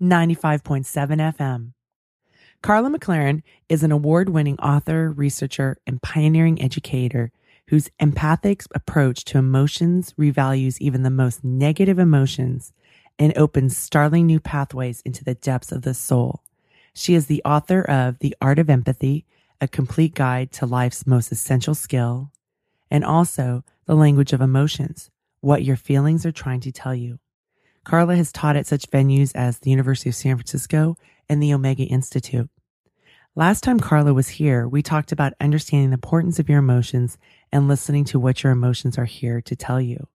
95.7 FM. Karla McLaren is an award winning author, researcher, and pioneering educator whose empathic approach to emotions revalues even the most negative emotions and opens startling new pathways into the depths of the soul. She is the author of The Art of Empathy, a complete guide to life's most essential skill, and also The Language of Emotions, what your feelings are trying to tell you. Karla has taught at such venues as the University of San Francisco and the Omega Institute. Last time Karla was here, we talked about understanding the importance of your emotions and listening to what your emotions are here to tell you.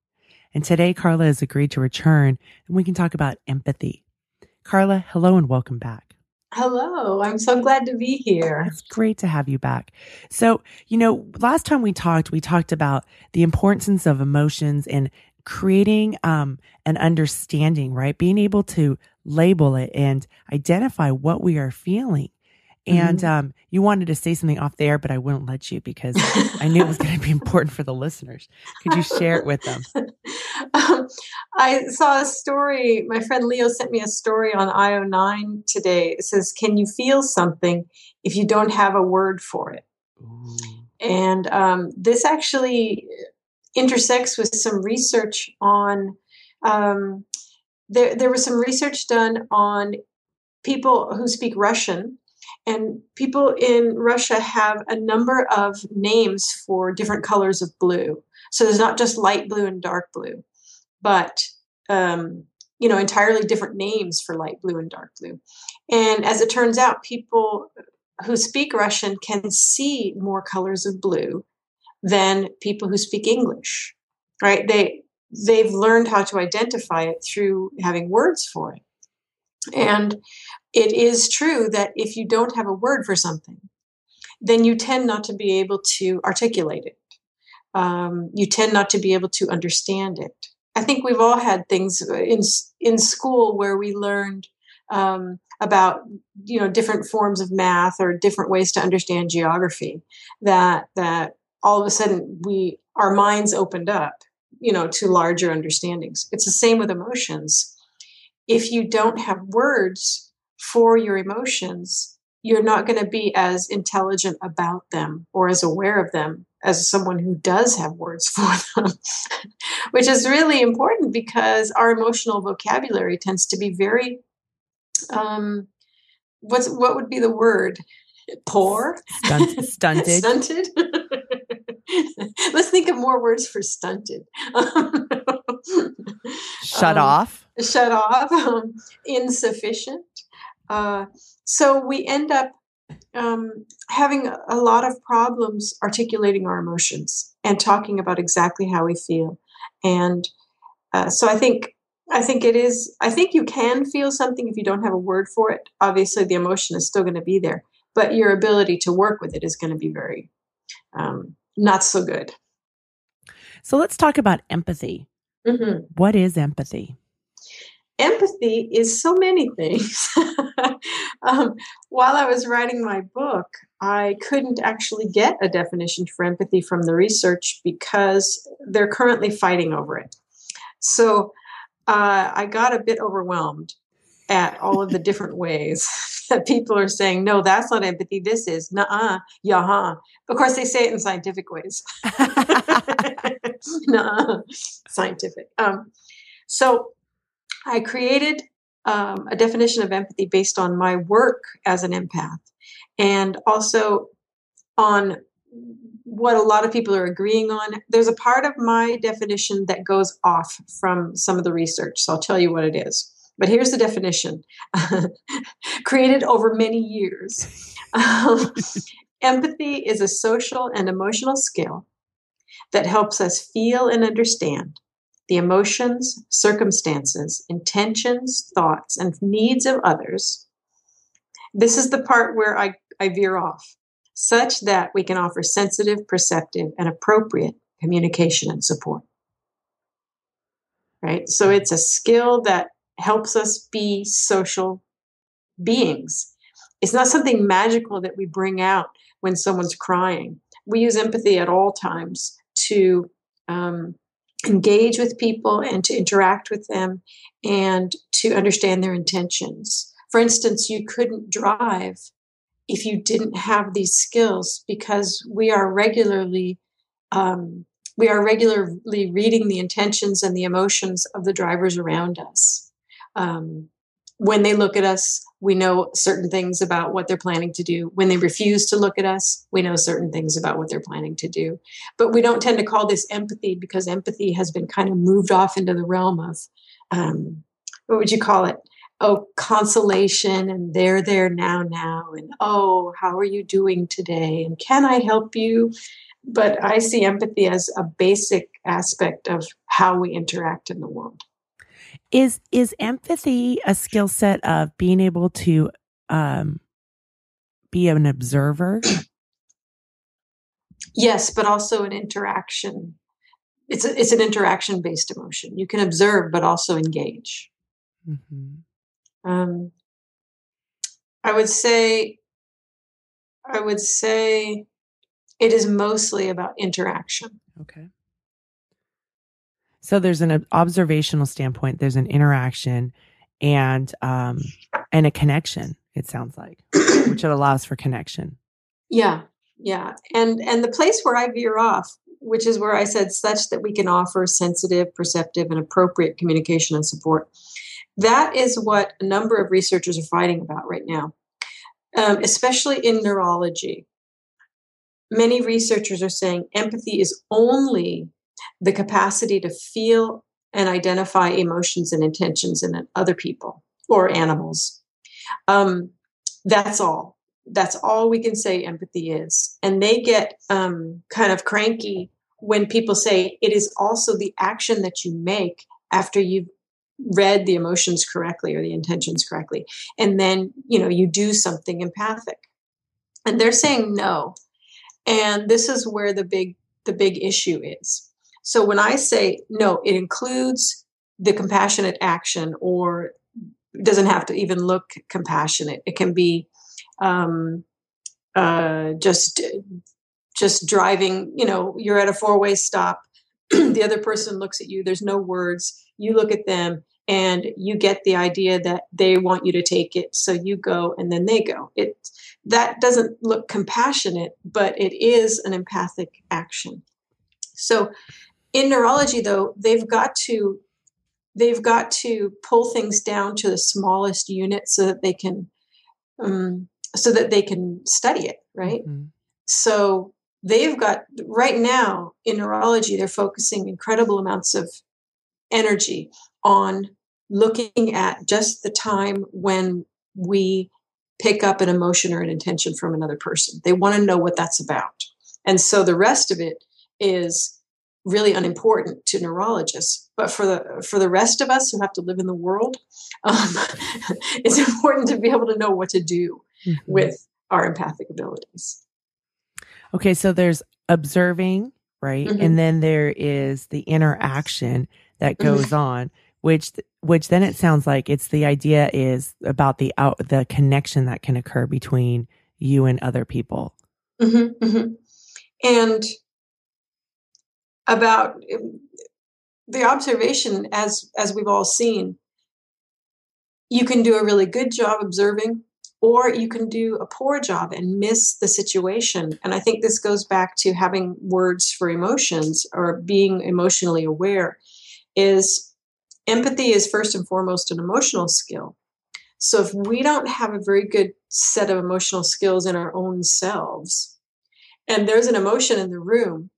And today, Karla has agreed to return and we can talk about empathy. Karla, hello and welcome back. Hello, I'm so glad to be here. It's great to have you back. So, you know, last time we talked, we talked about the importance of emotions and creating um, an understanding, right? Being able to label it and identify what we are feeling. And Mhm. um, you wanted to say something off the air, but I wouldn't let you because I knew it was going to be important for the listeners. Could you share it with them? um, I saw a story. My friend Leo sent me a story on IO9 today. It says, Can you feel something if you don't have a word for it? And um, this actually intersects with some research on. Um, there, there was some research done on people who speak Russian, and people in Russia have a number of names for different colors of blue. So there's not just light blue and dark blue, but um, you know entirely different names for light blue and dark blue. And as it turns out, people who speak Russian can see more colors of blue than people who speak English. Right? They they've learned how to identify it through having words for it. And it is true that if you don't have a word for something, then you tend not to be able to articulate it. Um, you tend not to be able to understand it. I think we've all had things in in school where we learned um, about you know different forms of math or different ways to understand geography. That that all of a sudden we our minds opened up, you know, to larger understandings. It's the same with emotions. If you don't have words for your emotions, you're not going to be as intelligent about them or as aware of them as someone who does have words for them, which is really important because our emotional vocabulary tends to be very, um, what's what would be the word? Poor, Stunt- stunted. stunted. Let's think of more words for stunted. Shut Um, off. shut off, um, insufficient. Uh, so we end up um, having a- a lot of problems articulating our emotions and talking about exactly how we feel. And uh, so I think I think it is. I think you can feel something if you don't have a word for it. Obviously, the emotion is still going to be there, but your ability to work with it is going to be very um, not so good. So let's talk about empathy. Mhm. What is empathy? empathy is so many things. um, while I was writing my book, I couldn't actually get a definition for empathy from the research because they're currently fighting over it. So uh, I got a bit overwhelmed at all of the different ways that people are saying, no, that's not empathy. This is, nah, yaha. Of course, they say it in scientific ways. Nuh-uh. scientific. Um, so I created um, a definition of empathy based on my work as an empath and also on what a lot of people are agreeing on. There's a part of my definition that goes off from some of the research, so I'll tell you what it is. But here's the definition created over many years. Um, empathy is a social and emotional skill that helps us feel and understand the emotions, circumstances, intentions, thoughts, and needs of others. This is the part where I, I veer off, such that we can offer sensitive, perceptive, and appropriate communication and support. Right? So it's a skill that helps us be social beings. It's not something magical that we bring out when someone's crying. We use empathy at all times to um, engage with people and to interact with them and to understand their intentions. For instance, you couldn't drive if you didn't have these skills because we are regularly um, we are regularly reading the intentions and the emotions of the drivers around us. Um, when they look at us, we know certain things about what they're planning to do. When they refuse to look at us, we know certain things about what they're planning to do. But we don't tend to call this empathy because empathy has been kind of moved off into the realm of um, what would you call it? Oh, consolation, and they're there now, now, and oh, how are you doing today? And can I help you? But I see empathy as a basic aspect of how we interact in the world. Is is empathy a skill set of being able to um, be an observer? Yes, but also an interaction. It's a, it's an interaction based emotion. You can observe, but also engage. Mm-hmm. Um, I would say, I would say, it is mostly about interaction. Okay. So there's an observational standpoint, there's an interaction and um and a connection, it sounds like, which it allows for connection. Yeah. Yeah. And and the place where I veer off, which is where I said such that we can offer sensitive, perceptive, and appropriate communication and support. That is what a number of researchers are fighting about right now, um, especially in neurology. Many researchers are saying empathy is only the capacity to feel and identify emotions and intentions in other people or animals. Um, that's all. That's all we can say empathy is. And they get um, kind of cranky when people say it is also the action that you make after you've read the emotions correctly or the intentions correctly. And then, you know, you do something empathic. And they're saying no. And this is where the big the big issue is so when I say no, it includes the compassionate action or doesn't have to even look compassionate. It can be um, uh, just just driving. You know, you're at a four way stop. the other person looks at you. There's no words. You look at them, and you get the idea that they want you to take it. So you go, and then they go. It that doesn't look compassionate, but it is an empathic action. So in neurology though they've got to they've got to pull things down to the smallest unit so that they can um, so that they can study it right? Mm-hmm. so they've got right now in neurology they're focusing incredible amounts of energy on looking at just the time when we pick up an emotion or an intention from another person. They want to know what that's about. And so the rest of it is really unimportant to neurologists but for the for the rest of us who have to live in the world um, it's important to be able to know what to do mm-hmm. with our empathic abilities okay so there's observing right mm-hmm. and then there is the interaction that mm-hmm. goes mm-hmm. on which which then it sounds like it's the idea is about the out the connection that can occur between you and other people mm-hmm. Mm-hmm. and about um, the observation as as we've all seen. You can do a really good job observing or you can do a poor job and miss the situation. And i think this goes back to having words for emotions or being emotionally aware is empathy is first and foremost an emotional skill. So if we don't have a very good set of emotional skills in our own selves and there's an emotion in the room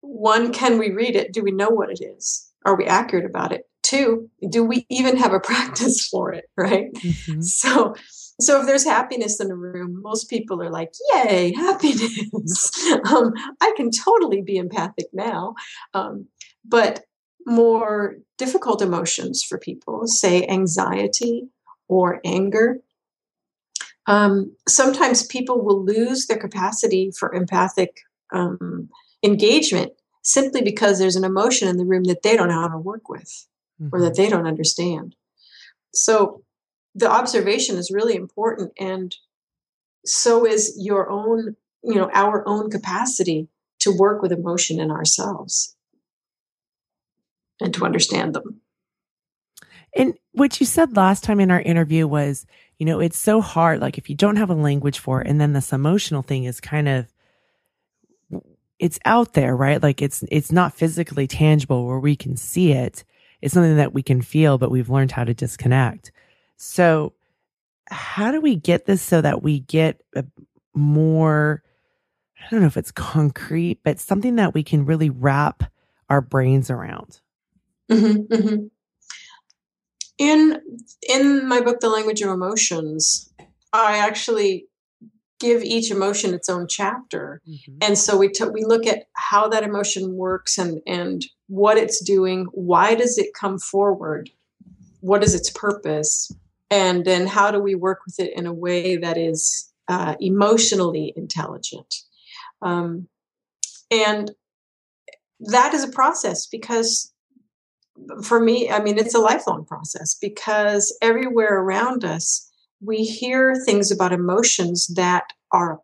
one, can we read it? Do we know what it is? Are we accurate about it? Two, do we even have a practice for it? Right. Mm-hmm. So, so if there's happiness in a room, most people are like, "Yay, happiness!" um, I can totally be empathic now. Um, but more difficult emotions for people, say anxiety or anger, um, sometimes people will lose their capacity for empathic um, engagement simply because there's an emotion in the room that they don't know how to work with mm-hmm. or that mm-hmm. they don't understand. So the observation is really important and so is your own you know our own capacity to work with emotion in ourselves and to understand them and what you said last time in our interview was you know it's so hard like if you don't have a language for it and then this emotional thing is kind of it's out there right like it's it's not physically tangible where we can see it it's something that we can feel but we've learned how to disconnect so how do we get this so that we get a more I don't know if it's concrete, but something that we can really wrap our brains around. Mm-hmm, mm-hmm. In in my book, The Language of Emotions, I actually give each emotion its own chapter, mm-hmm. and so we we look at how that emotion works and and what it's doing. Why does it come forward? What is its purpose? And then how do we work with it in a way that is uh, emotionally intelligent? Um, and that is a process because for me, I mean, it's a lifelong process because everywhere around us, we hear things about emotions that are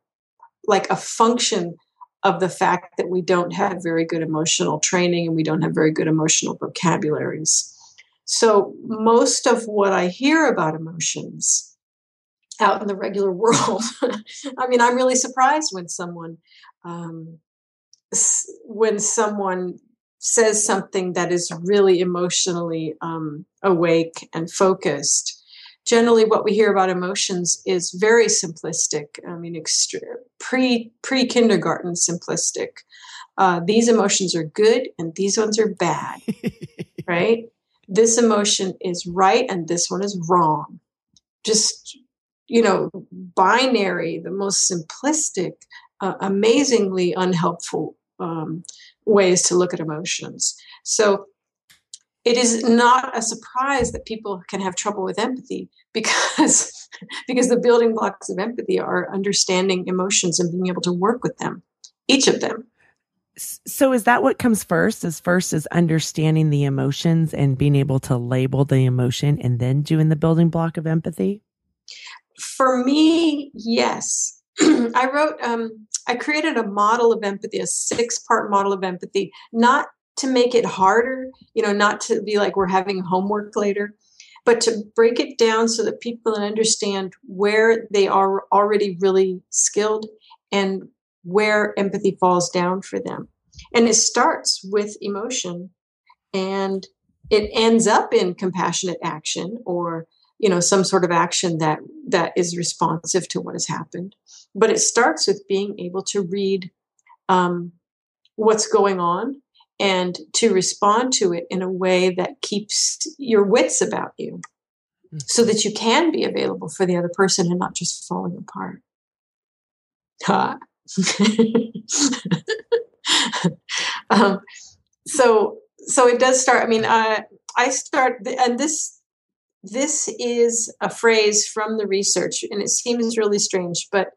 like a function of the fact that we don't have very good emotional training and we don't have very good emotional vocabularies. So, most of what I hear about emotions out in the regular world, I mean, I'm really surprised when someone um, when someone says something that is really emotionally um, awake and focused. Generally, what we hear about emotions is very simplistic. I mean, extra, pre pre kindergarten simplistic. Uh, these emotions are good and these ones are bad, right? This emotion is right and this one is wrong. Just you know, binary, the most simplistic uh, amazingly unhelpful um, ways to look at emotions. So it is not a surprise that people can have trouble with empathy because because the building blocks of empathy are understanding emotions and being able to work with them each of them. So is that what comes first? Is first is understanding the emotions and being able to label the emotion and then doing the building block of empathy? For me yes. I wrote, um, I created a model of empathy, a six part model of empathy, not to make it harder, you know, not to be like we're having homework later, but to break it down so that people understand where they are already really skilled and where empathy falls down for them. And it starts with emotion and it ends up in compassionate action or you know some sort of action that that is responsive to what has happened but it starts with being able to read um, what's going on and to respond to it in a way that keeps your wits about you so mm-hmm. that you can be available for the other person and not just falling apart. Um, so so it does start i mean uh, i start and this this is a phrase from the research and it seems really strange but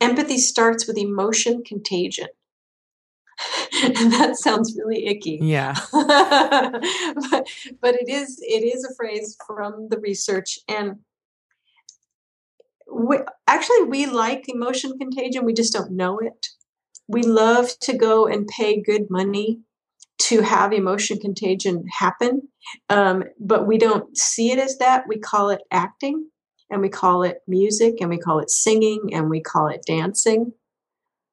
empathy starts with emotion contagion that sounds really icky yeah but, but it is it is a phrase from the research and we, actually we like emotion contagion we just don't know it we love to go and pay good money to have emotion contagion happen. Um, but we don't see it as that. We call it acting and we call it music and we call it singing and we call it dancing,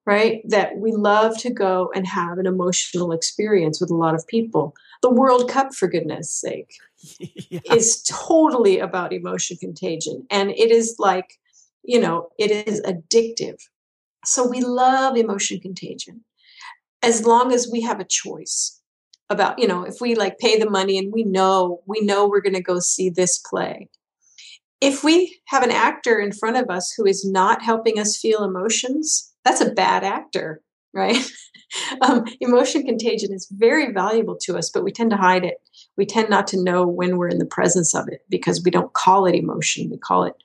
right? That we love to go and have an emotional experience with a lot of people. The World Cup, for goodness sake, yeah. is totally about emotion contagion. And it is like, you know, it is addictive. So we love emotion contagion as long as we have a choice about you know if we like pay the money and we know we know we're going to go see this play if we have an actor in front of us who is not helping us feel emotions that's a bad actor right? um, emotion contagion is very valuable to us, but we tend to hide it. We tend not to know when we're in the presence of it because we don't call it emotion. We call it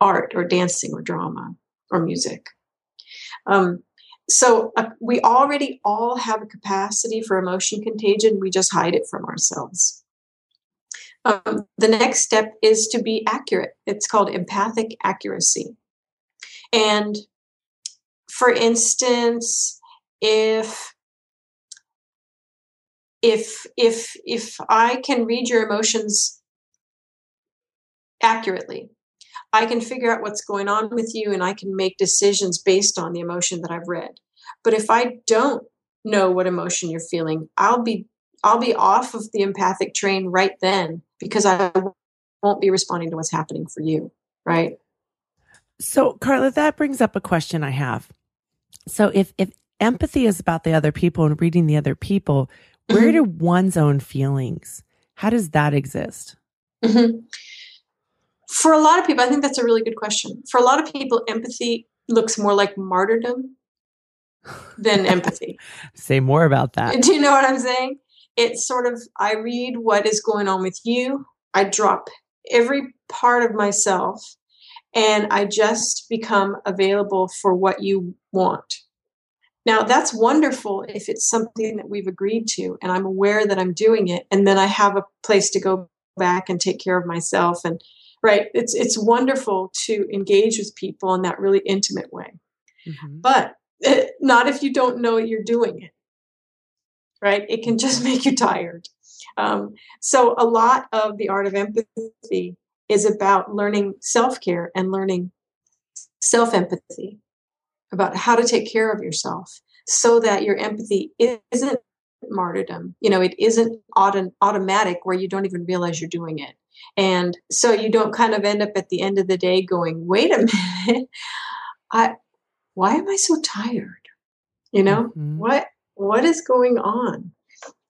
art or dancing or drama or music. Um, so uh, we already all have a capacity for emotion contagion. We just hide it from ourselves. Um, the next step is to be accurate. It's called empathic accuracy. And for instance, if if if if I can read your emotions accurately, I can figure out what's going on with you and I can make decisions based on the emotion that I've read. But if I don't know what emotion you're feeling, I'll be I'll be off of the empathic train right then because I won't be responding to what's happening for you, right? So, Karla, that brings up a question I have. So, if if empathy is about the other people and reading the other people, where mm-hmm. do one's own feelings? How does that exist? Mm-hmm. For a lot of people, I think that's a really good question. For a lot of people, empathy looks more like martyrdom than empathy. Say more about that. Do you know what I'm saying? It's sort of, I read what is going on with you, I drop every part of myself, and I just become available for what you want. Now, that's wonderful if it's something that we've agreed to and I'm aware that I'm doing it, and then I have a place to go back and take care of myself and right it's it's wonderful to engage with people in that really intimate way mm-hmm. but it, eh, not if you don't know you're doing it right it can just make you tired um, so a lot of the art of empathy is about learning self-care and learning self-empathy about how to take care of yourself so that your empathy isn't martyrdom. You know it isn't auto- automatic where you don't even realize you're doing it. And so you don't kind of end up at the end of the day going wait a minute. I why am i so tired? You know? Mm-hmm. what what is going on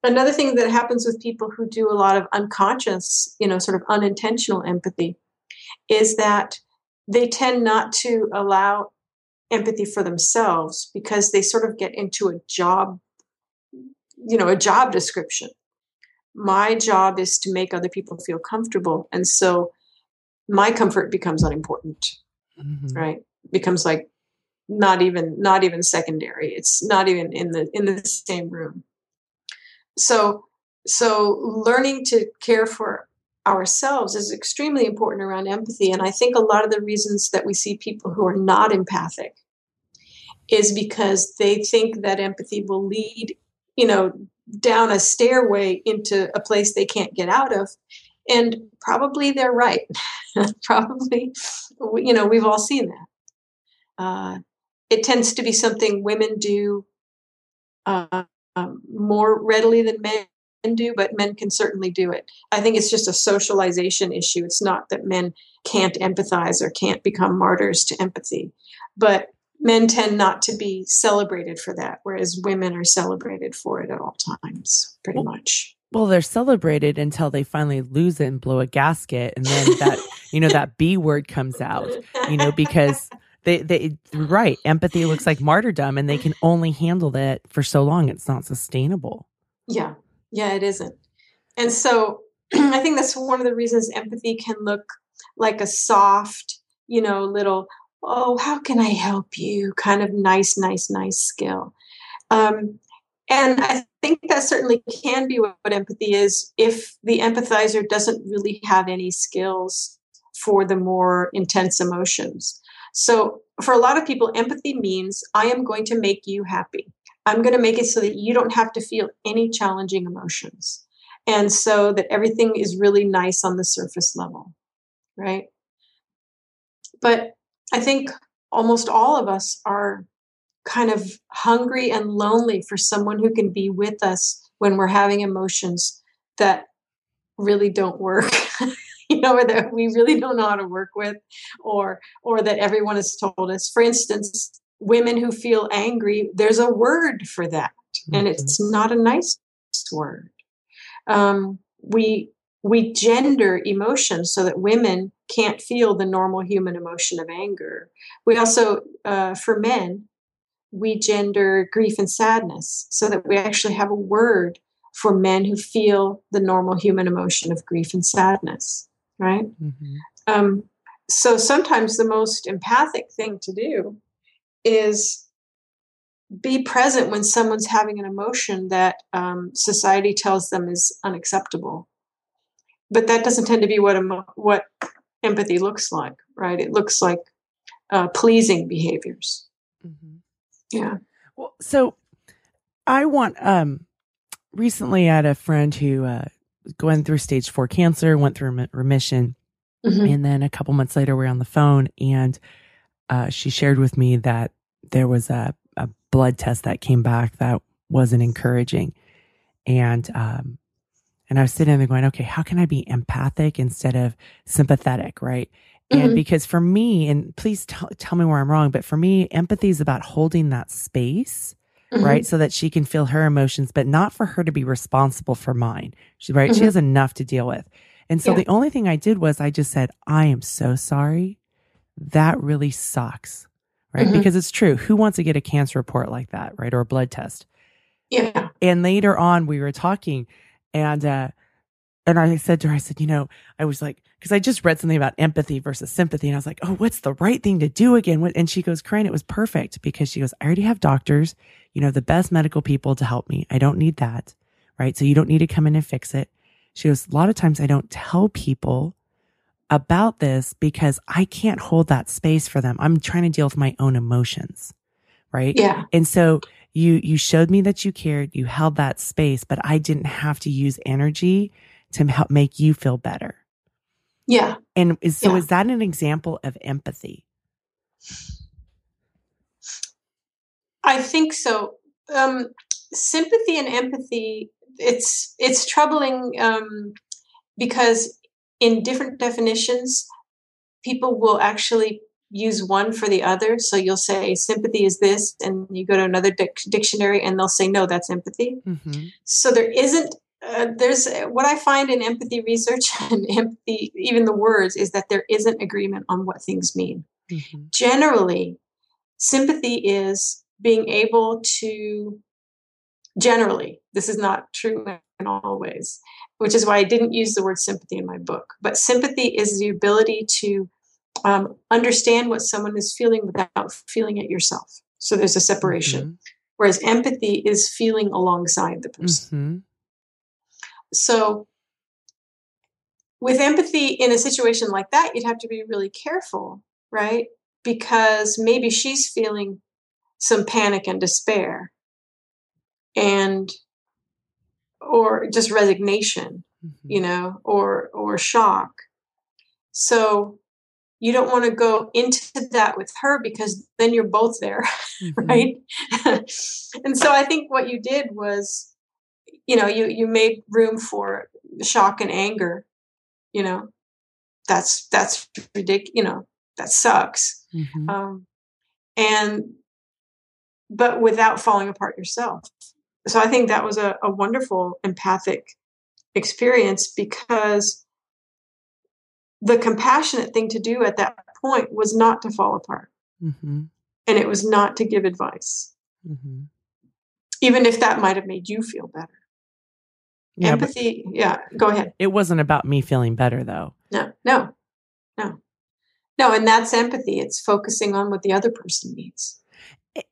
another thing that happens with people who do a lot of unconscious you know sort of unintentional empathy is that they tend not to allow empathy for themselves because they sort of get into a job you know a job description. My job is to make other people feel comfortable and so my comfort becomes unimportant mm-hmm. right? Becomes like not even not even secondary. It's not even in the in the same room so so learning to care for ourselves is extremely important around empathy and i think a lot of the reasons that we see people who are not empathic is because they think that empathy will lead you know down a stairway into a place they can't get out of and probably they're right. Probably you know we've all seen that. Uh, it tends to be something women do uh, um, more readily than men do but men can certainly do it. I think it's just a socialization issue. It's not that men can't empathize or can't become martyrs to empathy. But men tend not to be celebrated for that, whereas women are celebrated for it at all times, pretty much. Well, they're celebrated until they finally lose it and blow a gasket, and then that you know that B word comes out, you know, because they they right empathy looks like martyrdom, and they can only handle that for so long. It's not sustainable. Yeah, yeah, it isn't, and so I think that's one of the reasons empathy can look like a soft, you know, little oh, how can I help you? Kind of nice, nice, nice skill. Um, and I think that certainly can be what, what empathy is if the empathizer doesn't really have any skills for the more intense emotions. So, for a lot of people, empathy means I am going to make you happy. I'm going to make it so that you don't have to feel any challenging emotions. And so that everything is really nice on the surface level, right? But I think almost all of us are kind of hungry and lonely for someone who can be with us when we're having emotions that really don't work you know or that we really don't know how to work with or or that everyone has told us for instance women who feel angry there's a word for that mm-hmm. and it's not a nice word um, we we gender emotions so that women can't feel the normal human emotion of anger. We also, uh, for men, we gender grief and sadness so that we actually have a word for men who feel the normal human emotion of grief and sadness, right? Mm-hmm. Um, so sometimes the most empathic thing to do is be present when someone's having an emotion that um, society tells them is unacceptable. But that doesn't tend to be what emo- what empathy looks like, right? It looks like uh, pleasing behaviors. Mm-hmm. Yeah. Well, so I want um recently I had a friend who uh going through stage four cancer, went through remission, mm-hmm. and then a couple months later we are on the phone and uh, she shared with me that there was a, a blood test that came back that wasn't encouraging, and um, and I was sitting there going, okay, how can I be empathic instead of sympathetic, right? And mm-hmm. because for me, and please t- tell me where I'm wrong, but for me, empathy is about holding that space, mm-hmm. right? So that she can feel her emotions, but not for her to be responsible for mine. She, right? Mm-hmm. She has enough to deal with. And so yeah. the only thing I did was I just said, I am so sorry. That really sucks, right? Mm-hmm. Because it's true. Who wants to get a cancer report like that, right? Or a blood test? Yeah. And later on, we were talking and, uh, and I said to her, I said, you know, I was like, because I just read something about empathy versus sympathy. And I was like, oh, what's the right thing to do again? And she goes, Koren, it was perfect because she goes, I already have doctors, you know, the best medical people to help me. I don't need that. Right. So you don't need to come in and fix it. She goes, a lot of times I don't tell people about this because I can't hold that space for them. I'm trying to deal with my own emotions. Right. Yeah. And so you, you showed me that you cared. You held that space, but I didn't have to use energy to help make you feel better. Yeah. And is, so yeah. is that an example of empathy? I think so. Um, sympathy and empathy, it's it's troubling um, because in different definitions, people will actually use one for the other. So you'll say sympathy is this, and you go to another dic- dictionary, and they'll say no, that's empathy. Mm-hmm. So there isn't uh, there's what I find in empathy research and empathy, even the words, is that there isn't agreement on what things mean. Mm-hmm. Generally, sympathy is being able to, generally, this is not true in all ways, which is why I didn't use the word sympathy in my book. But sympathy is the ability to um, understand what someone is feeling without feeling it yourself. So there's a separation. Mm-hmm. Whereas empathy is feeling alongside the person. Mm-hmm. So, with empathy in a situation like that, you'd have to be really careful, right? Because maybe she's feeling some panic and despair and or just resignation mm-hmm. you know or or shock so you don't want to go into that with her because then you're both there mm-hmm. right and so i think what you did was you know you you made room for shock and anger you know that's that's ridiculous you know that sucks mm-hmm. um, and but without falling apart yourself so i think that was a, a wonderful empathic experience because the compassionate thing to do at that point was not to fall apart mm-hmm. and it was not to give advice mm-hmm. even if that might have made you feel better yeah, empathy yeah go ahead. it wasn't about me feeling better though. No no no. No and that's empathy. It's focusing on what the other person needs.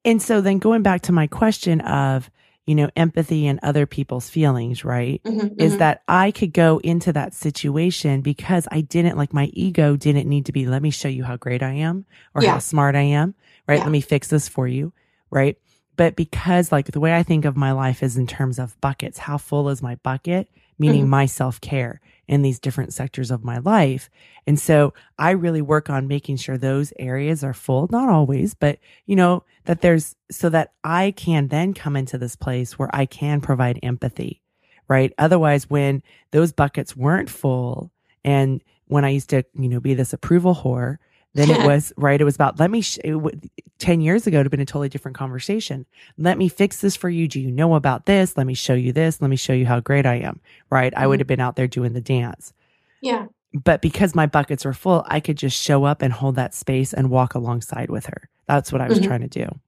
And so then going back to my question of you know empathy and other people's feelings right mm-hmm, is mm-hmm. that i could go into that situation because i didn't like my ego didn't need to be let me show you how great i am or yeah. how smart i am right? Yeah. let me fix this for you right but because like the way I think of my life is in terms of buckets, how full is my bucket? Meaning mm-hmm. my self care in these different sectors of my life. And so I really work on making sure those areas are full, not always, but you know, that there's so that I can then come into this place where I can provide empathy, right? Otherwise, when those buckets weren't full and when I used to, you know, be this approval whore, then it was right. It was about let me. Sh- w- Ten years ago, it'd have been a totally different conversation. Let me fix this for you. Do you know about this? Let me show you this. Let me show you how great I am. Right? Mm-hmm. I would have been out there doing the dance. Yeah. But because my buckets were full, I could just show up and hold that space and walk alongside with her. That's what I was mm-hmm. trying to do.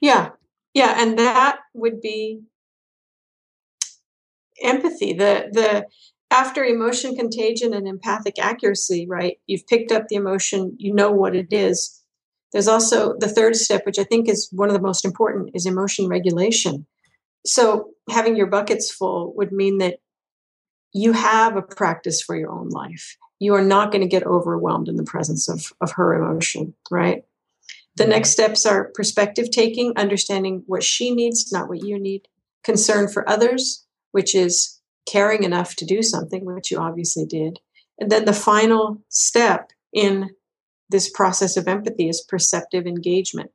Yeah. Yeah. And that would be empathy. The, the, after emotion contagion and empathic accuracy, right? You've picked up the emotion, you know what it is. There's also the third step, which I think is one of the most important, is emotion regulation. So having your buckets full would mean that you have a practice for your own life. You are not going to get overwhelmed in the presence of, of her emotion, right? The next steps are perspective taking, understanding what she needs, not what you need, concern for others, which is caring enough to do something, which you obviously did. And then the final step in this process of empathy is perceptive engagement,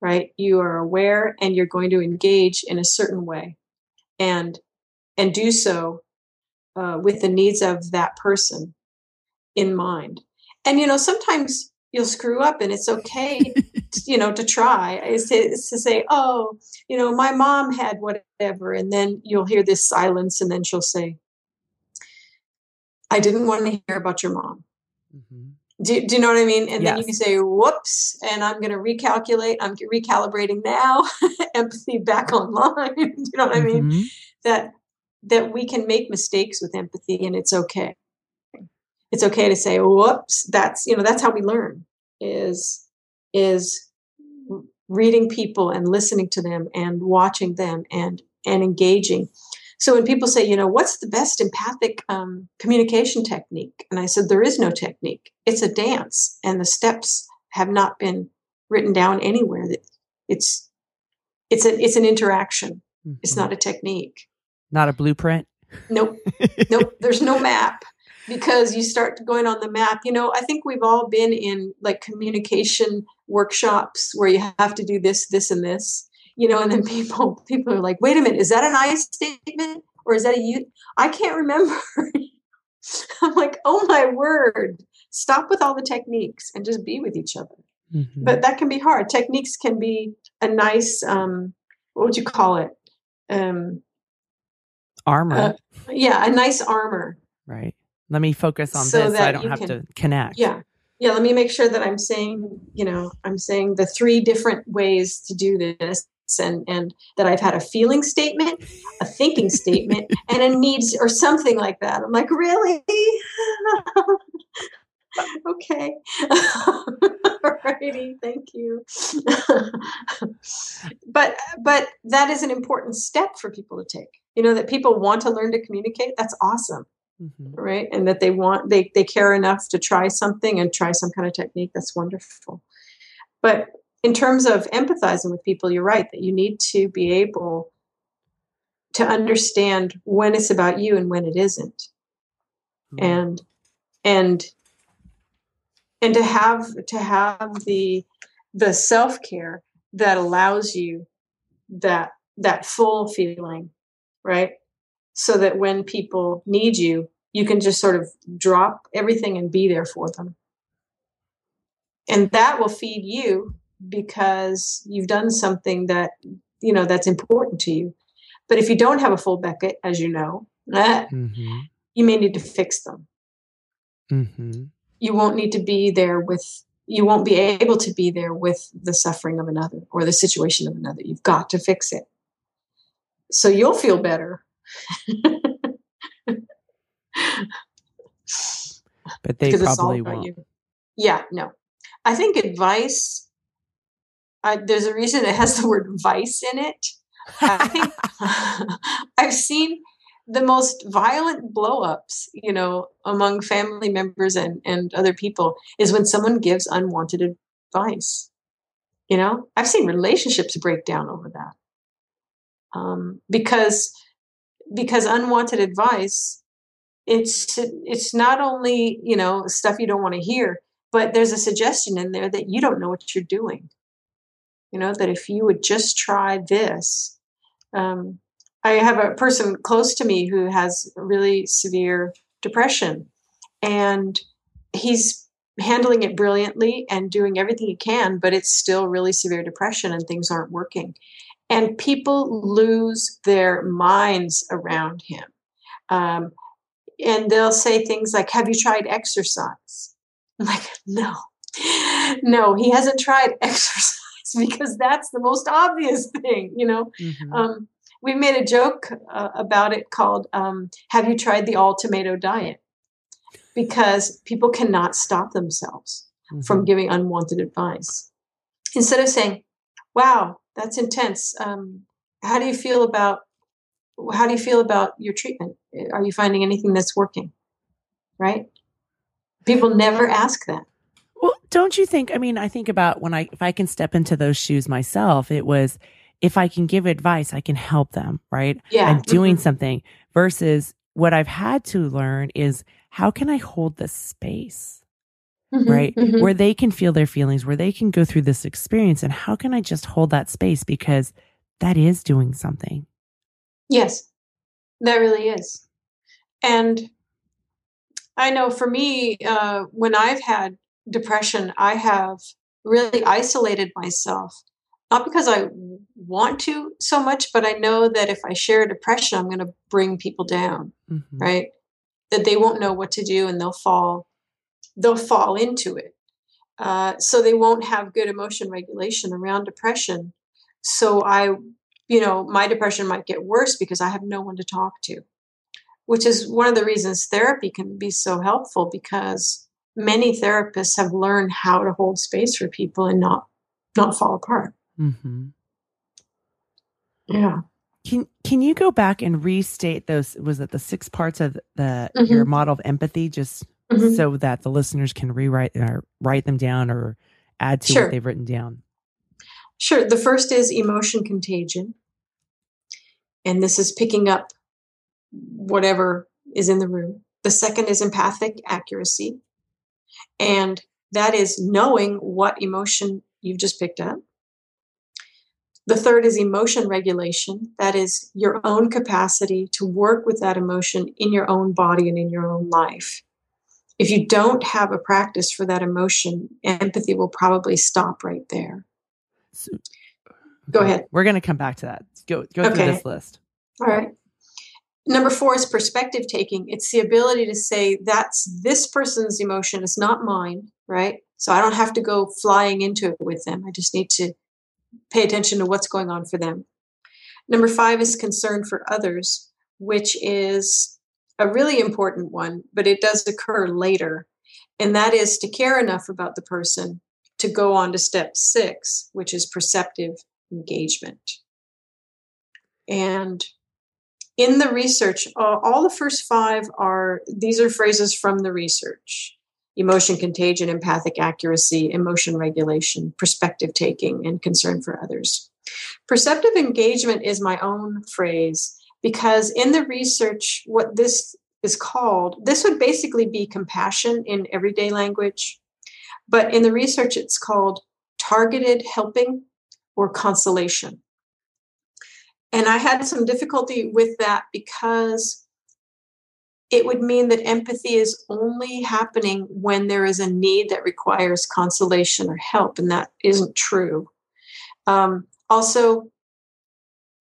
right? You are aware and you're going to engage in a certain way and and do so uh, with the needs of that person in mind. And you know, sometimes you'll screw up and it's okay to, you know to try is to, is to say oh you know my mom had whatever and then you'll hear this silence and then she'll say i didn't want to hear about your mom mm-hmm. do, do, you know what i mean and yes. then you can say whoops and i'm going to recalculate i'm recalibrating now empathy back online do you know what mm-hmm. i mean mm-hmm. that that we can make mistakes with empathy and it's okay it's okay to say whoops that's you know that's how we learn is is reading people and listening to them and watching them and and engaging. So when people say you know what's the best empathic um, communication technique? And i said there is no technique. It's a dance and the steps have not been written down anywhere. That it's it's a it's an interaction. Mm-hmm. it's not a technique. Not a blueprint? Nope. Nope. There's no map because you start going on the map. You know, I think we've all been in like communication workshops where you have to do this, this, and this. You know, and then people people are like, "Wait a minute, is that an I statement or is that a you?" I can't remember. I'm like, "Oh my word! Stop with all the techniques and just be with each other." Mm-hmm. But that can be hard. Techniques can be a nice, um, what would you call it? Um, armor. Uh, yeah, a nice armor. Right let me focus on so this so I don't have can, to connect. Yeah. Yeah. Let me make sure that I'm saying, you know, I'm saying the three different ways to do this and and that I've had a feeling statement, a thinking statement, and a needs or something like that. I'm like, really? okay. Alrighty, thank you. but but that is an important step for people to take. You know, that people want to learn to communicate. That's awesome mm-hmm. right and that they want they they care enough to try something and try some kind of technique that's wonderful but in terms of empathizing with people you're right that you need to be able to understand when it's about you and when it isn't mm-hmm. and and and to have to have the the self-care that allows you that that full feeling right so that when people need you, you can just sort of drop everything and be there for them. And that will feed you because you've done something that, you know, that's important to you. But if you don't have a full bucket, as you know, mm-hmm. you may need to fix them. Mm-hmm. You won't need to be there with, you won't be able to be there with the suffering of another or the situation of another. You've got to fix it. So you'll feel better but they probably won't. You. Yeah, no. I think advice. I, there's a reason it has the word vice in it. I think I've seen the most violent blowups, you know, among family members and, and other people is when someone gives unwanted advice. You know, I've seen relationships break down over that. Um, because because unwanted advice it's it's not only you know stuff you don't want to hear but there's a suggestion in there that you don't know what you're doing you know that if you would just try this um, i have a person close to me who has really severe depression and he's handling it brilliantly and doing everything he can but it's still really severe depression and things aren't working and people lose their minds around him. Um, and they'll say things like, Have you tried exercise? I'm like, No, no, he hasn't tried exercise because that's the most obvious thing, you know. Mm-hmm. Um, we made a joke uh, about it called um, "Have you tried the all tomato diet?" Because people cannot stop themselves mm-hmm. from giving unwanted advice. Instead of saying, "Wow, that's intense," um, how do you feel about how do you feel about your treatment? Are you finding anything that's working? Right? People never ask that. Well, don't you think? I mean, I think about when I, if I can step into those shoes myself, it was if I can give advice, I can help them, right? Yeah. I'm doing mm-hmm. something versus what I've had to learn is how can I hold the space, mm-hmm, right? Mm-hmm. Where they can feel their feelings, where they can go through this experience. And how can I just hold that space? Because that is doing something. Yes, that really is. And I know for me, uh, when I've had depression, I have really isolated myself. Not because I want to so much, but I know that if I share depression, I'm going to bring people down, mm-hmm. right? That they won't know what to do and they'll fall, they'll fall into it. Uh, so they won't have good emotion regulation around depression. So I you know, my depression might get worse because I have no one to talk to, which is one of the reasons therapy can be so helpful because many therapists have learned how to hold space for people and not not fall apart. Mm-hmm. Yeah. Can Can you go back and restate those? Was it the six parts of the mm-hmm. your model of empathy, just mm-hmm. so that the listeners can rewrite or write them down or add to sure. what they've written down? Sure. The first is emotion contagion and this is picking up whatever is in the room. The second is empathic accuracy, and that is knowing what emotion you've just picked up. The third is emotion regulation. That is your own capacity to work with that emotion in your own body and in your own life. If you don't have a practice for that emotion, empathy will probably stop right there. So, Go ahead. We're going to come back to that. Go go okay. through this list. All right. Number four is perspective taking. It's the ability to say that's this person's emotion, it's not mine, right? So I don't have to go flying into it with them. I just need to pay attention to what's going on for them. Number five is concern for others, which is a really important one, but it does occur later. And that is to care enough about the person to go on to step six, which is perceptive engagement. And in the research, uh, all the first five are these are phrases from the research emotion contagion, empathic accuracy, emotion regulation, perspective taking, and concern for others. Perceptive engagement is my own phrase because in the research, what this is called, this would basically be compassion in everyday language. But in the research, it's called targeted helping or consolation. And I had some difficulty with that because it would mean that empathy is only happening when there is a need that requires consolation or help, and that isn't true. Um, also,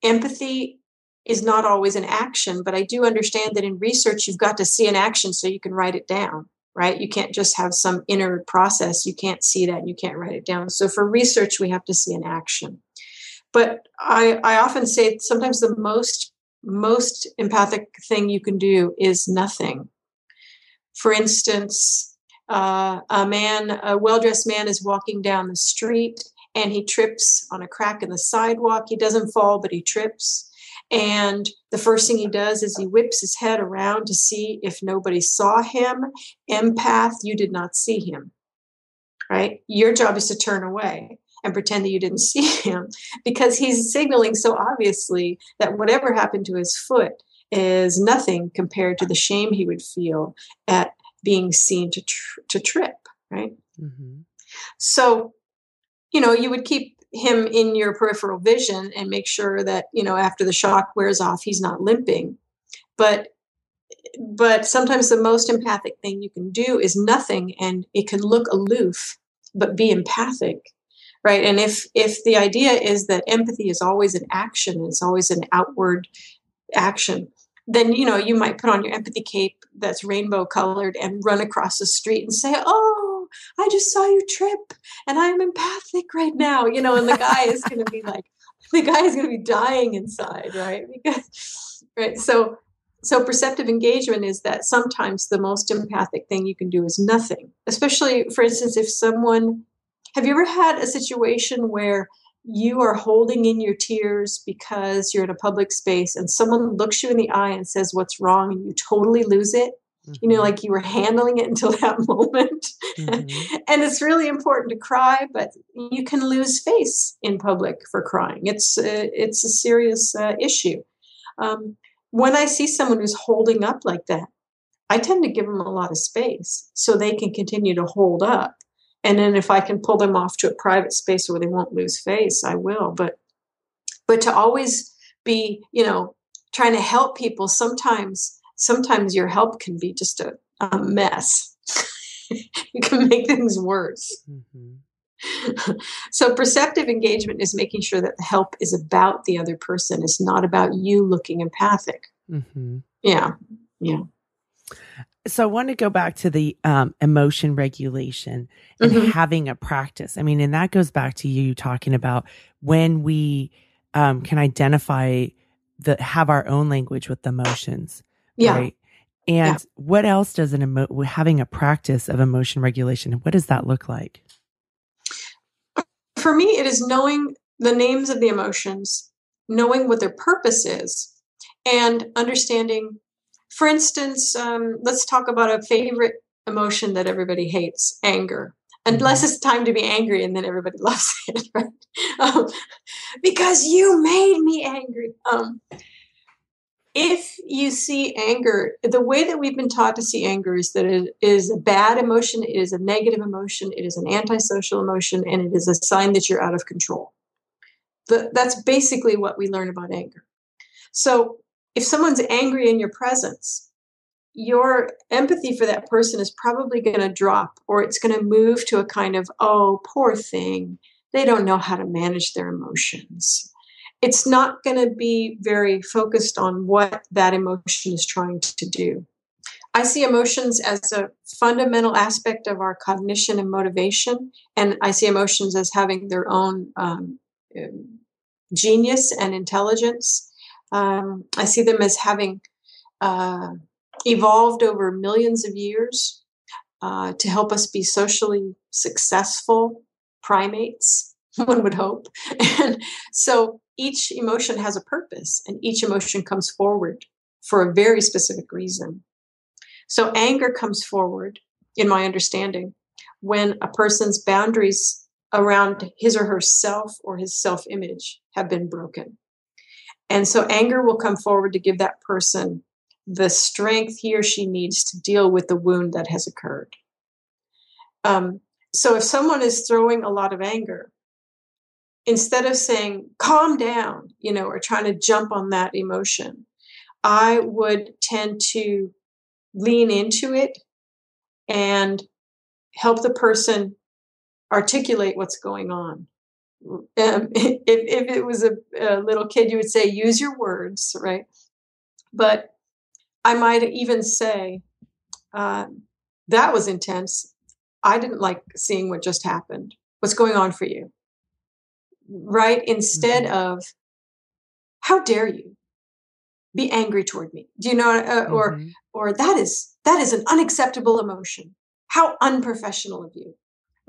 empathy is not always an action, but I do understand that in research, you've got to see an action so you can write it down, right? You can't just have some inner process. You can't see that and you can't write it down. So for research, we have to see an action. But I, I often say sometimes the most most empathic thing you can do is nothing. For instance, uh, a man, a well dressed man, is walking down the street and he trips on a crack in the sidewalk. He doesn't fall, but he trips. And the first thing he does is he whips his head around to see if nobody saw him. Empath, you did not see him, right? Your job is to turn away and pretend that you didn't see him because he's signaling so obviously that whatever happened to his foot is nothing compared to the shame he would feel at being seen to tr- to trip right mm-hmm. so you know you would keep him in your peripheral vision and make sure that you know after the shock wears off he's not limping. But but sometimes the most empathic thing you can do is nothing and it can look aloof but be empathic right? And if if the idea is that empathy is always an action it's always an outward action then you know you might put on your empathy cape that's rainbow colored and run across the street and say oh I just saw you trip and I'm empathic right now, you know, and the guy is going to be like, the guy is going to be dying inside, right? Because, right. So, so perceptive engagement is that sometimes the most empathic thing you can do is nothing, especially, for instance, if someone, have you ever had a situation where you are holding in your tears because you're in a public space and someone looks you in the eye and says what's wrong and you totally lose it. You know mm-hmm. like you were handling it until that moment. Mm-hmm. and it's really important to cry but you can lose face in public for crying. It's uh, it's a serious uh, issue. Um, when i see someone who's holding up like that i tend to give them a lot of space so they can continue to hold up. And then if i can pull them off to a private space where they won't lose face i will. But but to always be you know trying to help people sometimes sometimes your help can be just a, a mess you can make things worse mm-hmm. so perceptive engagement is making sure that the help is about the other person it's not about you looking empathic mm-hmm. yeah yeah so I want to go back to the um, emotion regulation and mm-hmm. having a practice. I mean, and that goes back to you talking about when we um, can identify the have our own language with the emotions, yeah. right? And yeah. what else does an emo- having a practice of emotion regulation? What does that look like? For me, it is knowing the names of the emotions, knowing what their purpose is, and understanding for instance, um, let's talk about a favorite emotion that everybody hates anger. Unless mm-hmm. it's time to be angry and then everybody loves it, right? Um, because you made me angry. Um, if you see anger, the way that we've been taught to see anger is that it is a bad emotion, it is a negative emotion, it is an antisocial emotion, and it is a sign that you're out of control. That's basically what we learn about anger. So if someone's angry in your presence, your empathy for that person is probably going to drop or it's going to move to a kind of, oh, poor thing. They don't know how to manage their emotions. It's not going to be very focused on what that emotion is trying to do. I see emotions as a fundamental aspect of our cognition and motivation, and I see emotions as having their own um, genius and intelligence. Um, I see them as having uh, evolved over millions of years uh, to help us be socially successful primates, one would hope. And so each emotion has a purpose, and each emotion comes forward for a very specific reason. So anger comes forward, in my understanding, when a person's boundaries around his or her self or his self image have been broken. And so anger will come forward to give that person the strength he or she needs to deal with the wound that has occurred. Um, so if someone is throwing a lot of anger, instead of saying, calm down, you know, or trying to jump on that emotion, I would tend to lean into it and help the person articulate what's going on um, if, if it was a, a, little kid, you would say, use your words, right? But I might even say, uh, that was intense. I didn't like seeing what just happened. What's going on for you? Right? Instead mm-hmm. of, how dare you be angry toward me? Do you know? Uh, mm-hmm. Or, or that is that is an unacceptable emotion. How unprofessional of you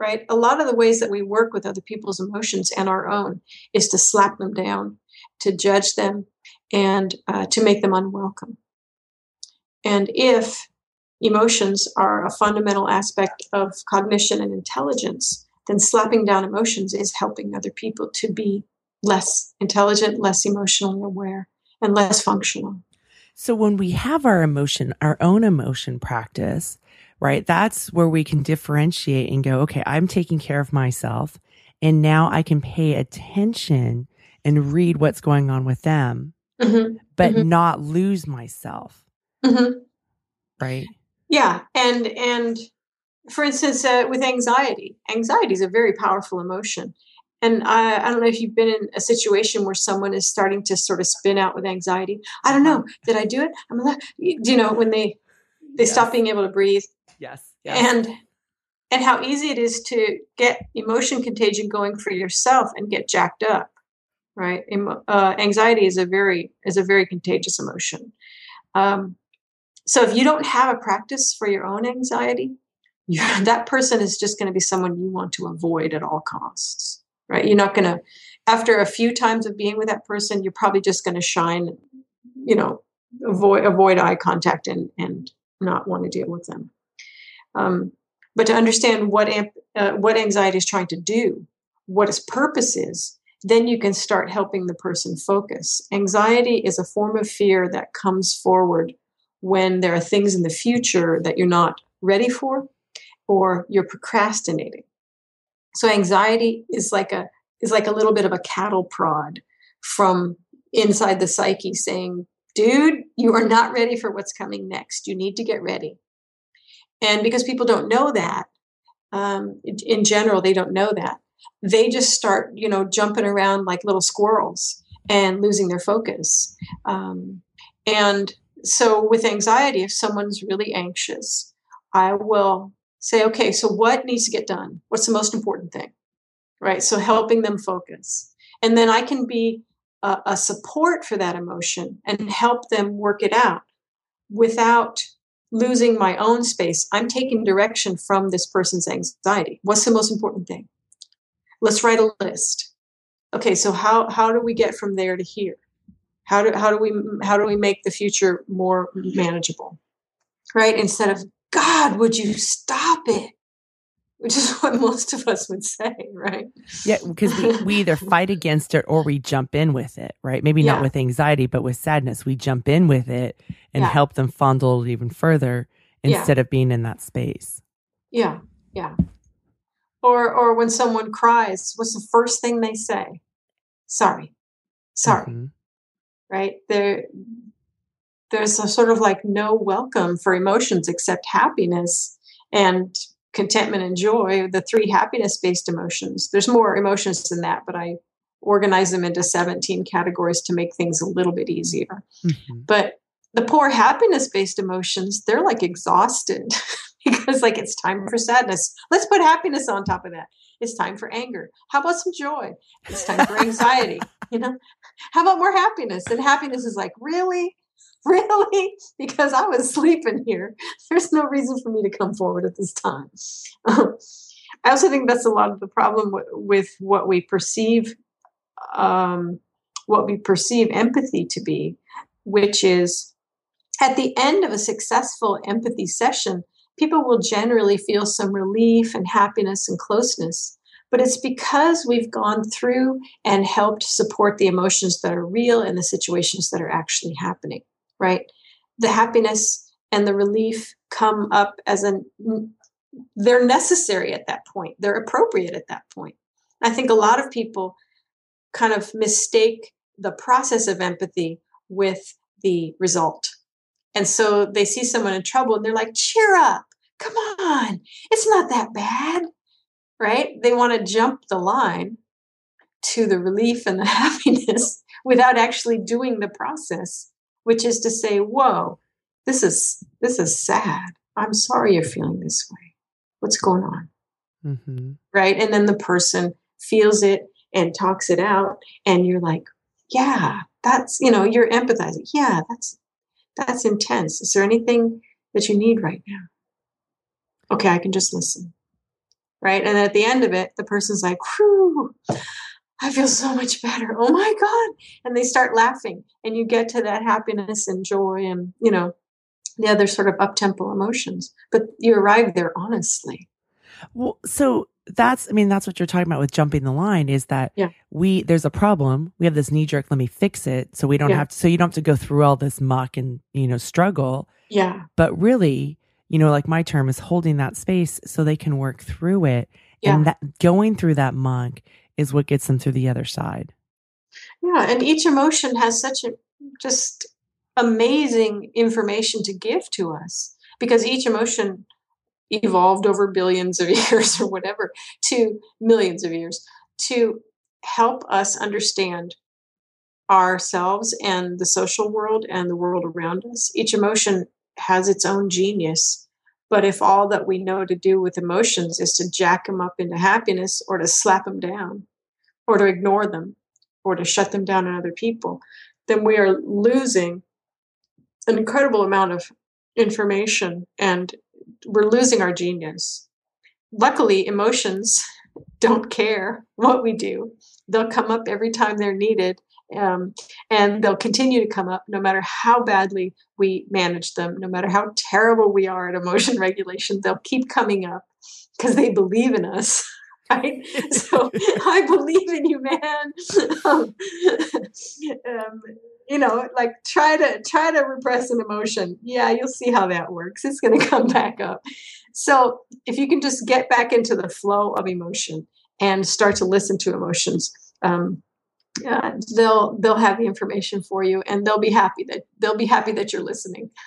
right? A lot of the ways that we work with other people's emotions and our own is to slap them down, to judge them, and uh, to make them unwelcome. And if emotions are a fundamental aspect of cognition and intelligence, then slapping down emotions is helping other people to be less intelligent, less emotionally aware, and less functional. So when we have our emotion, our own emotion practice, right? That's where we can differentiate and go, okay, I'm taking care of myself. And now I can pay attention and read what's going on with them, mm-hmm. but mm-hmm. not lose myself. Mm-hmm. Right. Yeah. And, and, for instance, uh, with anxiety, anxiety is a very powerful emotion. And I, I, don't know if you've been in a situation where someone is starting to sort of spin out with anxiety. I don't know. Did I do it? I'm like, you know, when they they yes. stop being able to breathe, Yes. yes. And and how easy it is to get emotion contagion going for yourself and get jacked up right uh, anxiety is a very is a very contagious emotion um, so if you don't have a practice for your own anxiety that person is just going to be someone you want to avoid at all costs right? You're not going to after a few times of being with that person you're probably just going to shine you know avoid avoid eye contact and and not want to deal with them. Um, but to understand what amp, uh, what anxiety is trying to do what its purpose is then you can start helping the person focus. Anxiety is a form of fear that comes forward when there are things in the future that you're not ready for or you're procrastinating so anxiety is like a is like a little bit of a cattle prod from inside the psyche saying dude you are not ready for what's coming next you need to get ready and because people don't know that, um, in general, they don't know that. They just start, you know, jumping around like little squirrels and losing their focus. Um, and so, with anxiety, if someone's really anxious, I will say, okay, so what needs to get done? What's the most important thing? Right? So, helping them focus. And then I can be a, a support for that emotion and help them work it out without losing my own space. I'm taking direction from this person's anxiety. What's the most important thing? Let's write a list. Okay, so how how do we get from there to here? How do how do we how do we make the future more manageable? Right? Instead of God, would you stop it? which is what most of us would say, right? Yeah, because we, we either fight against it or we jump in with it, right? Maybe yeah. not with anxiety, but with sadness. We jump in with it and yeah. help them fondle it even further instead yeah. of being in that space. Yeah, yeah. Or or when someone cries, what's the first thing they say? Sorry. Sorry. Mm-hmm. Right? There there's a sort of like no welcome for emotions except happiness and contentment and joy, the three happiness based emotions. There's more emotions than that, but I organize them into 17 categories to make things a little bit easier. Mm-hmm. But the poor happiness based emotions, they're like exhausted because, like, it's time for sadness. Let's put happiness on top of that. It's time for anger. How about some joy? It's time for anxiety. you know, how about more happiness? And happiness is like, really? really? Because I was sleeping here. There's no reason for me to come forward at this time. I also think that's a lot of the problem with, with what we perceive, um, what we perceive empathy to be, which is at the end of a successful empathy session, people will generally feel some relief and happiness and closeness. But it's because we've gone through and helped support the emotions that are real and the situations that are actually happening right? The happiness and the relief come up as an they're necessary at that point. They're appropriate at that point. I think a lot of people kind of mistake the process of empathy with the result. And so they see someone in trouble and they're like, cheer up, come on, it's not that bad, right? They want to jump the line to the relief and the happiness without actually doing the process which is to say, whoa, this is this is sad. I'm sorry you're feeling this way. What's going on? Mm-hmm. Right. And then the person feels it and talks it out. And you're like, yeah, that's, you know, you're empathizing. Yeah, that's that's intense. Is there anything that you need right now? Okay, I can just listen. Right. And at the end of it, the person's like, whew, I feel so much better. Oh my God. And they start laughing. And you get to that happiness and joy and, you know, the other sort of up tempo emotions. But you arrive there honestly. Well, so that's, I mean, that's what you're talking about with jumping the line is that yeah. we, there's a problem. We have this knee jerk, let me fix it. So we don't yeah. have to, so you don't have to go through all this muck and, you know, struggle. Yeah. But really, you know, like my term is holding that space so they can work through it. Yeah. And that going through that muck is what gets them through the other side. Yeah, and each emotion has such a just amazing information to give to us because each emotion evolved over billions of years or whatever to millions of years to help us understand ourselves and the social world and the world around us. Each emotion has its own genius, But if all that we know to do with emotions is to jack them up into happiness or to slap them down or to ignore them or to shut them down in other people, then we are losing an incredible amount of information and we're losing our genius. Luckily, emotions don't care what we do. They'll come up every time they're needed um, and they'll continue to come up no matter how badly we manage them, no matter how terrible we are at emotion regulation, they'll keep coming up because they believe in us. Right? so I believe in you, man. um, um, you know, like try to try to repress an emotion. Yeah, you'll see how that works. It's going to come back up. So if you can just get back into the flow of emotion and start to listen to emotions, um, uh, they'll they'll have the information for you and they'll be happy that they'll be happy that you're listening.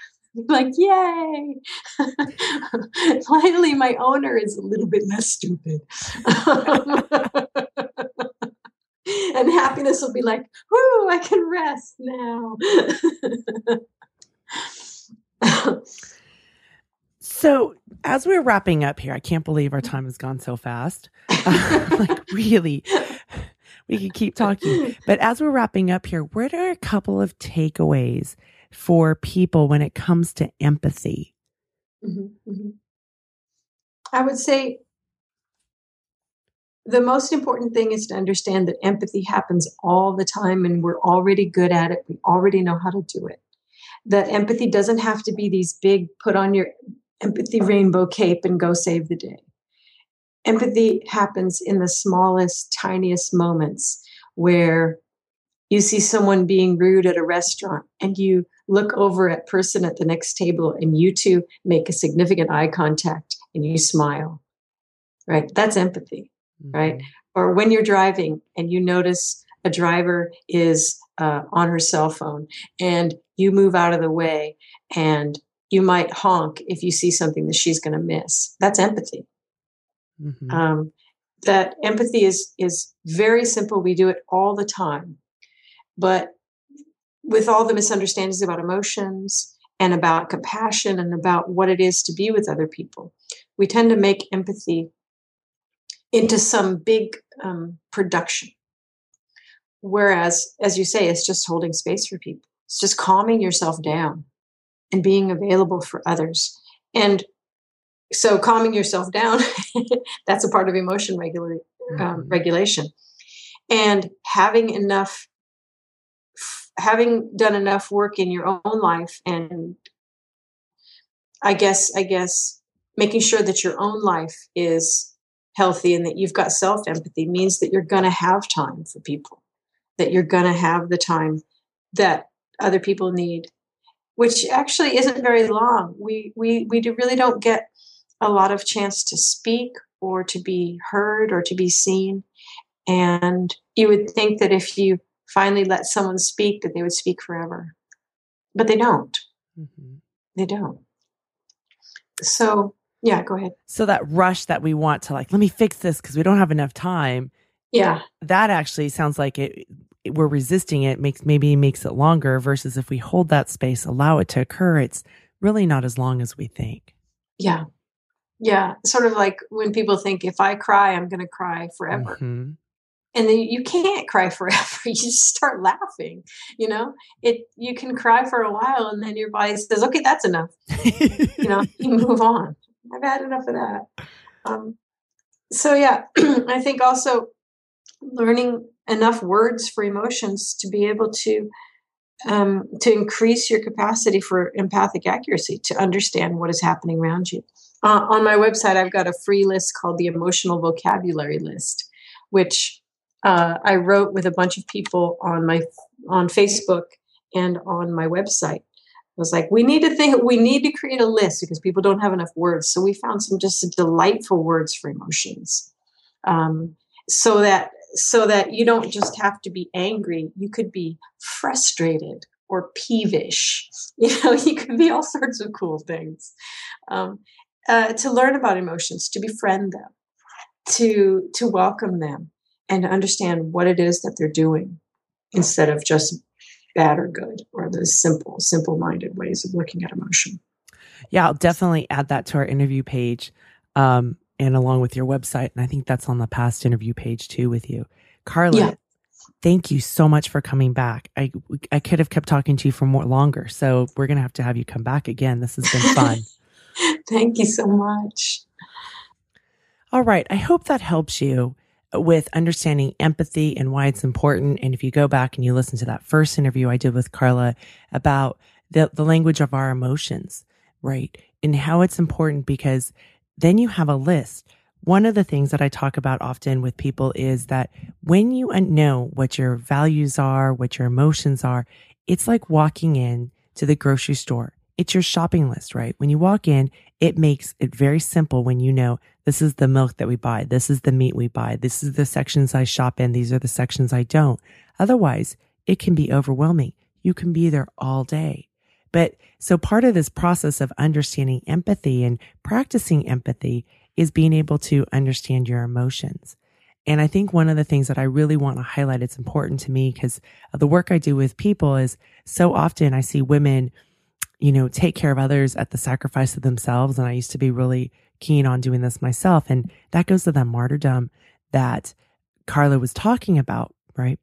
Like yay! Finally my owner is a little bit less stupid. And happiness will be like whoo i can rest now. So as we're wrapping up here i can't believe our time has gone so fast. Like really we could keep talking. But as we're wrapping up here, what are a couple of takeaways for people when it comes to empathy? Mm-hmm, mm-hmm. I would say the most important thing is to understand that empathy happens all the time and we're already good at it. We already know how to do it. That empathy doesn't have to be these big put on your empathy rainbow cape and go save the day empathy happens in the smallest, tiniest moments where you see someone being rude at a restaurant and you look over at person at the next table and you two make a significant eye contact and you smile right? That's empathy mm-hmm. right or when you're driving and you notice a driver is uh, on her cell phone and you move out of the way and you might honk if you see something that she's going to miss. That's empathy Mm-hmm. Um, that empathy is is very simple. We do it all the time, but with all the misunderstandings about emotions and about compassion and about what it is to be with other people, we tend to make empathy into some big um, production. Whereas, as you say, it's just holding space for people. It's just calming yourself down and being available for others. And so calming yourself down that's a part of emotion regula- um, mm-hmm. regulation and having enough having done enough work in your own life and i guess i guess making sure that your own life is healthy and that you've got self empathy means that you're going to have time for people that you're going to have the time that other people need which actually isn't very long we we we do, really don't get a lot of chance to speak or to be heard or to be seen. And you would think that if you finally let someone speak, that they would speak forever. But they don't. Mm-hmm. They don't. So, yeah, go ahead. So, that rush that we want to, like, let me fix this because we don't have enough time. Yeah. That actually sounds like it. We're resisting it, makes maybe makes it longer versus if we hold that space, allow it to occur, it's really not as long as we think. Yeah. Yeah, sort of like when people think if I cry, I'm going to cry forever. Mm-hmm. And then you can't cry forever. You just start laughing. You know, it you can cry for a while, and then your body says, "Okay, that's enough." you know, you move on. I've had enough of that. Um, so yeah, I think also learning enough words for emotions to be able to um, to increase your capacity for empathic accuracy to understand what is happening around you. Uh, on my website, I've got a free list called the Emotional Vocabulary List, which uh, I wrote with a bunch of people on my on Facebook and on my website. I was like, we need to think, we need to create a list because people don't have enough words. So we found some just delightful words for emotions, um, so that so that you don't just have to be angry. You could be frustrated or peevish. You know, you could be all sorts of cool things. Um, uh, to learn about emotions, to befriend them, to to welcome them, and to understand what it is that they're doing, instead of just bad or good or the simple, simple-minded ways of looking at emotion. Yeah, I'll definitely add that to our interview page. Um, and along with your website. And I think that's on the past interview page too with you. Karla, yeah. thank you so much for coming back. I, I could have kept talking to you for more longer. So we're going to have to have you come back again. This has been fun. thank you so much. All right. I hope that helps you with understanding empathy and why it's important. And if you go back and you listen to that first interview I did with Karla about the, the language of our emotions, right? And how it's important because then you have a list. One of the things that I talk about often with people is that when you know what your values are, what your emotions are, it's like walking in to the grocery store. It's your shopping list, right? When you walk in, it makes it very simple when you know this is the milk that we buy. This is the meat we buy. This is the sections I shop in. These are the sections I don't. Otherwise, it can be overwhelming. You can be there all day. But so part of this process of understanding empathy and practicing empathy is being able to understand your emotions. And I think one of the things that I really want to highlight, it's important to me because the work I do with people is so often I see women, you know, take care of others at the sacrifice of themselves. And I used to be really keen on doing this myself. And that goes to that martyrdom that Karla was talking about, right?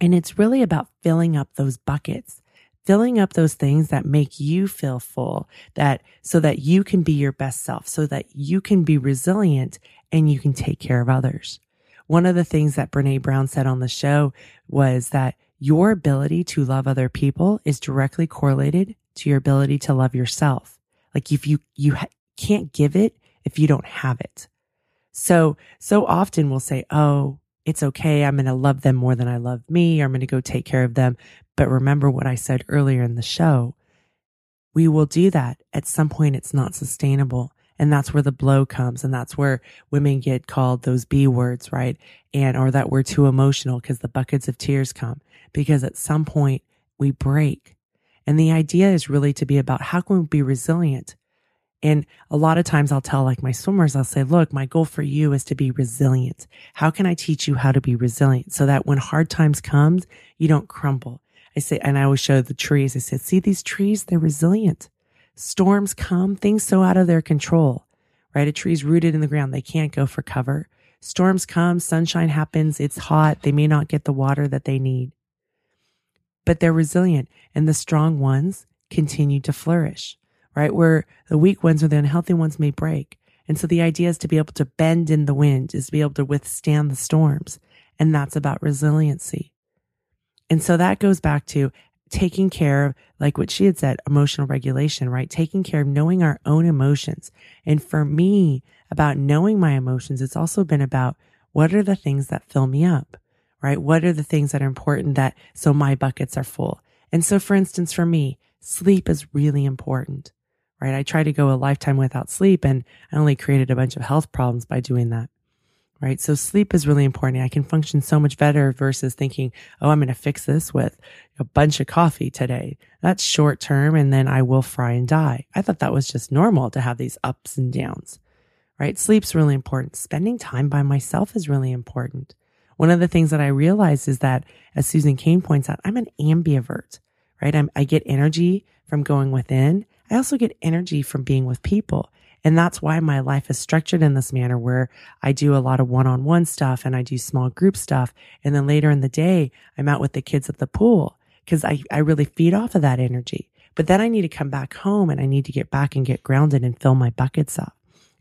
And it's really about filling up those buckets filling up those things that make you feel full that so that you can be your best self, so that you can be resilient and you can take care of others. One of the things that Brene Brown said on the show was that your ability to love other people is directly correlated to your ability to love yourself. Like if you, you ha- can't give it if you don't have it. So, so often we'll say, Oh, it's okay. I'm going to love them more than I love me. I'm going to go take care of them. But remember what I said earlier in the show. We will do that. At some point, it's not sustainable. And that's where the blow comes. And that's where women get called those B words, right? And, or that we're too emotional because the buckets of tears come because at some point we break. And the idea is really to be about how can we be resilient? And a lot of times I'll tell like my swimmers, I'll say, look, my goal for you is to be resilient. How can I teach you how to be resilient so that when hard times comes, you don't crumble? I say, and I always show the trees. I said, see these trees? They're resilient. Storms come, things so out of their control, right? A tree's rooted in the ground. They can't go for cover. Storms come, sunshine happens. It's hot. They may not get the water that they need, but they're resilient and the strong ones continue to flourish right? Where the weak ones or the unhealthy ones may break. And so the idea is to be able to bend in the wind, is to be able to withstand the storms. And that's about resiliency. And so that goes back to taking care of, like what she had said, emotional regulation, right? Taking care of knowing our own emotions. And for me, about knowing my emotions, it's also been about what are the things that fill me up, right? What are the things that are important that so my buckets are full? And so, for instance, for me, sleep is really important right? I tried to go a lifetime without sleep and I only created a bunch of health problems by doing that. Right. So sleep is really important. I can function so much better versus thinking, Oh, I'm going to fix this with a bunch of coffee today. That's short term. And then I will fry and die. I thought that was just normal to have these ups and downs. Right. Sleep's really important. Spending time by myself is really important. One of the things that I realized is that, as Susan Cain points out, I'm an ambivert, right? I'm, I get energy from going within I also get energy from being with people. And that's why my life is structured in this manner where I do a lot of one on one stuff and I do small group stuff. And then later in the day, I'm out with the kids at the pool because I, I really feed off of that energy. But then I need to come back home and I need to get back and get grounded and fill my buckets up.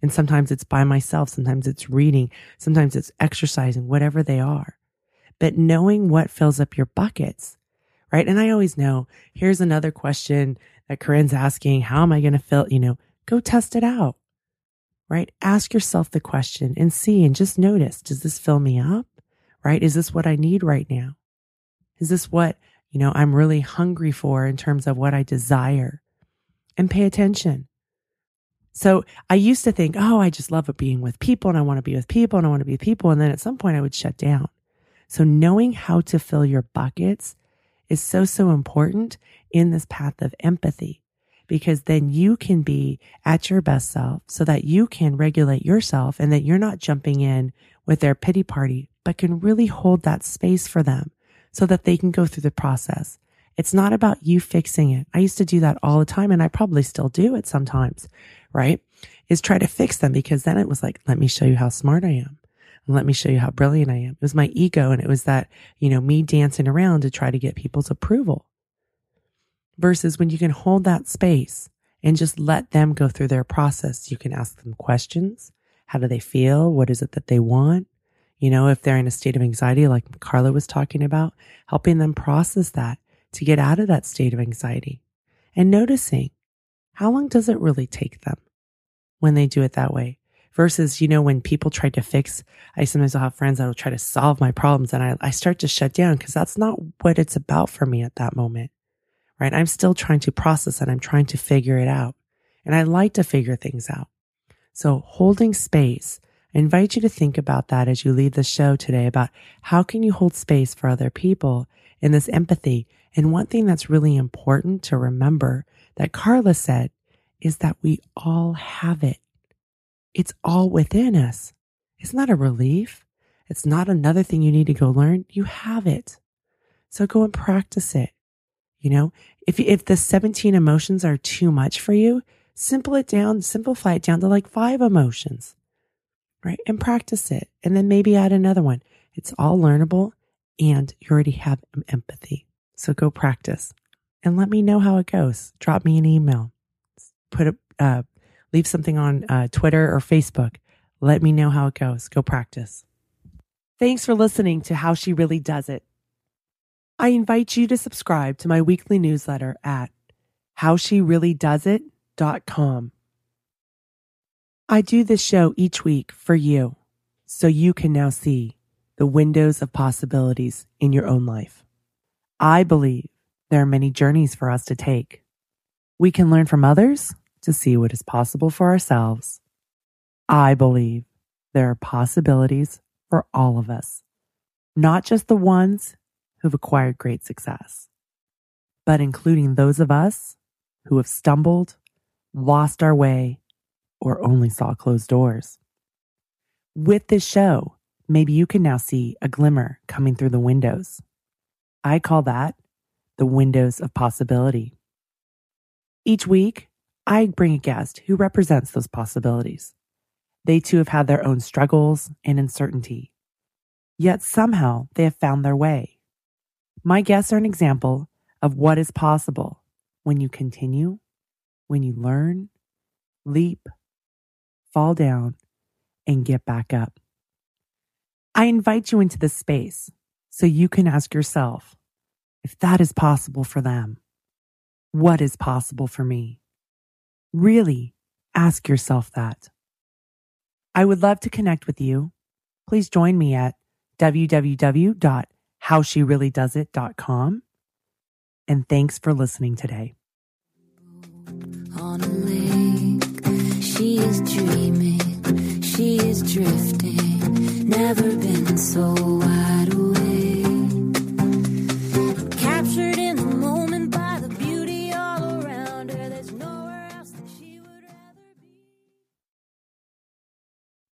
And sometimes it's by myself. Sometimes it's reading. Sometimes it's exercising, whatever they are. But knowing what fills up your buckets, right? And I always know here's another question that Corinne's asking, how am I going to fill, you know, go test it out, right? Ask yourself the question and see and just notice, does this fill me up? Right? Is this what I need right now? Is this what, you know, I'm really hungry for in terms of what I desire? And pay attention. So I used to think, oh, I just love being with people and I want to be with people and I want to be with people. And then at some point I would shut down. So knowing how to fill your buckets is so, so important in this path of empathy because then you can be at your best self so that you can regulate yourself and that you're not jumping in with their pity party, but can really hold that space for them so that they can go through the process It's not about you fixing it. I used to do that all the time and I probably still do it sometimes, right? Is try to fix them because then it was like, let me show you how smart I am. And let me show you how brilliant I am. It was my ego and it was that, you know, me dancing around to try to get people's approval. Versus when you can hold that space and just let them go through their process. You can ask them questions. How do they feel? What is it that they want? You know, if they're in a state of anxiety, like Karla was talking about, helping them process that to get out of that state of anxiety and noticing how long does it really take them when they do it that way? Versus, you know, when people try to fix, I sometimes will have friends that will try to solve my problems and I, I start to shut down because that's not what it's about for me at that moment, right? I'm still trying to process and I'm trying to figure it out. And I like to figure things out. So holding space, I invite you to think about that as you leave the show today about how can you hold space for other people in this empathy and one thing that's really important to remember that Karla said is that we all have it. It's all within us. It's not a relief. It's not another thing you need to go learn. You have it. So go and practice it. You know, if, if the 17 emotions are too much for you, simple it down, simplify it down to like five emotions, right? And practice it. And then maybe add another one. It's all learnable and you already have empathy. So go practice and let me know how it goes. Drop me an email. Put a, uh, leave something on uh, Twitter or Facebook. Let me know how it goes. Go practice. Thanks for listening to How She Really Does It. I invite you to subscribe to my weekly newsletter at howshereallydoesit.com. I do this show each week for you so you can now see the windows of possibilities in your own life. I believe there are many journeys for us to take. We can learn from others to see what is possible for ourselves. I believe there are possibilities for all of us, not just the ones who've acquired great success, but including those of us who have stumbled, lost our way, or only saw closed doors. With this show, maybe you can now see a glimmer coming through the windows. I call that the windows of possibility. Each week, I bring a guest who represents those possibilities. They too have had their own struggles and uncertainty, yet somehow they have found their way. My guests are an example of what is possible when you continue, when you learn, leap, fall down, and get back up. I invite you into this space so you can ask yourself if that is possible for them. What is possible for me? Really ask yourself that. I would love to connect with you. Please join me at www.howshereallydoesit.com. And thanks for listening today. On a lake, she is dreaming, she is drifting, never been so wild.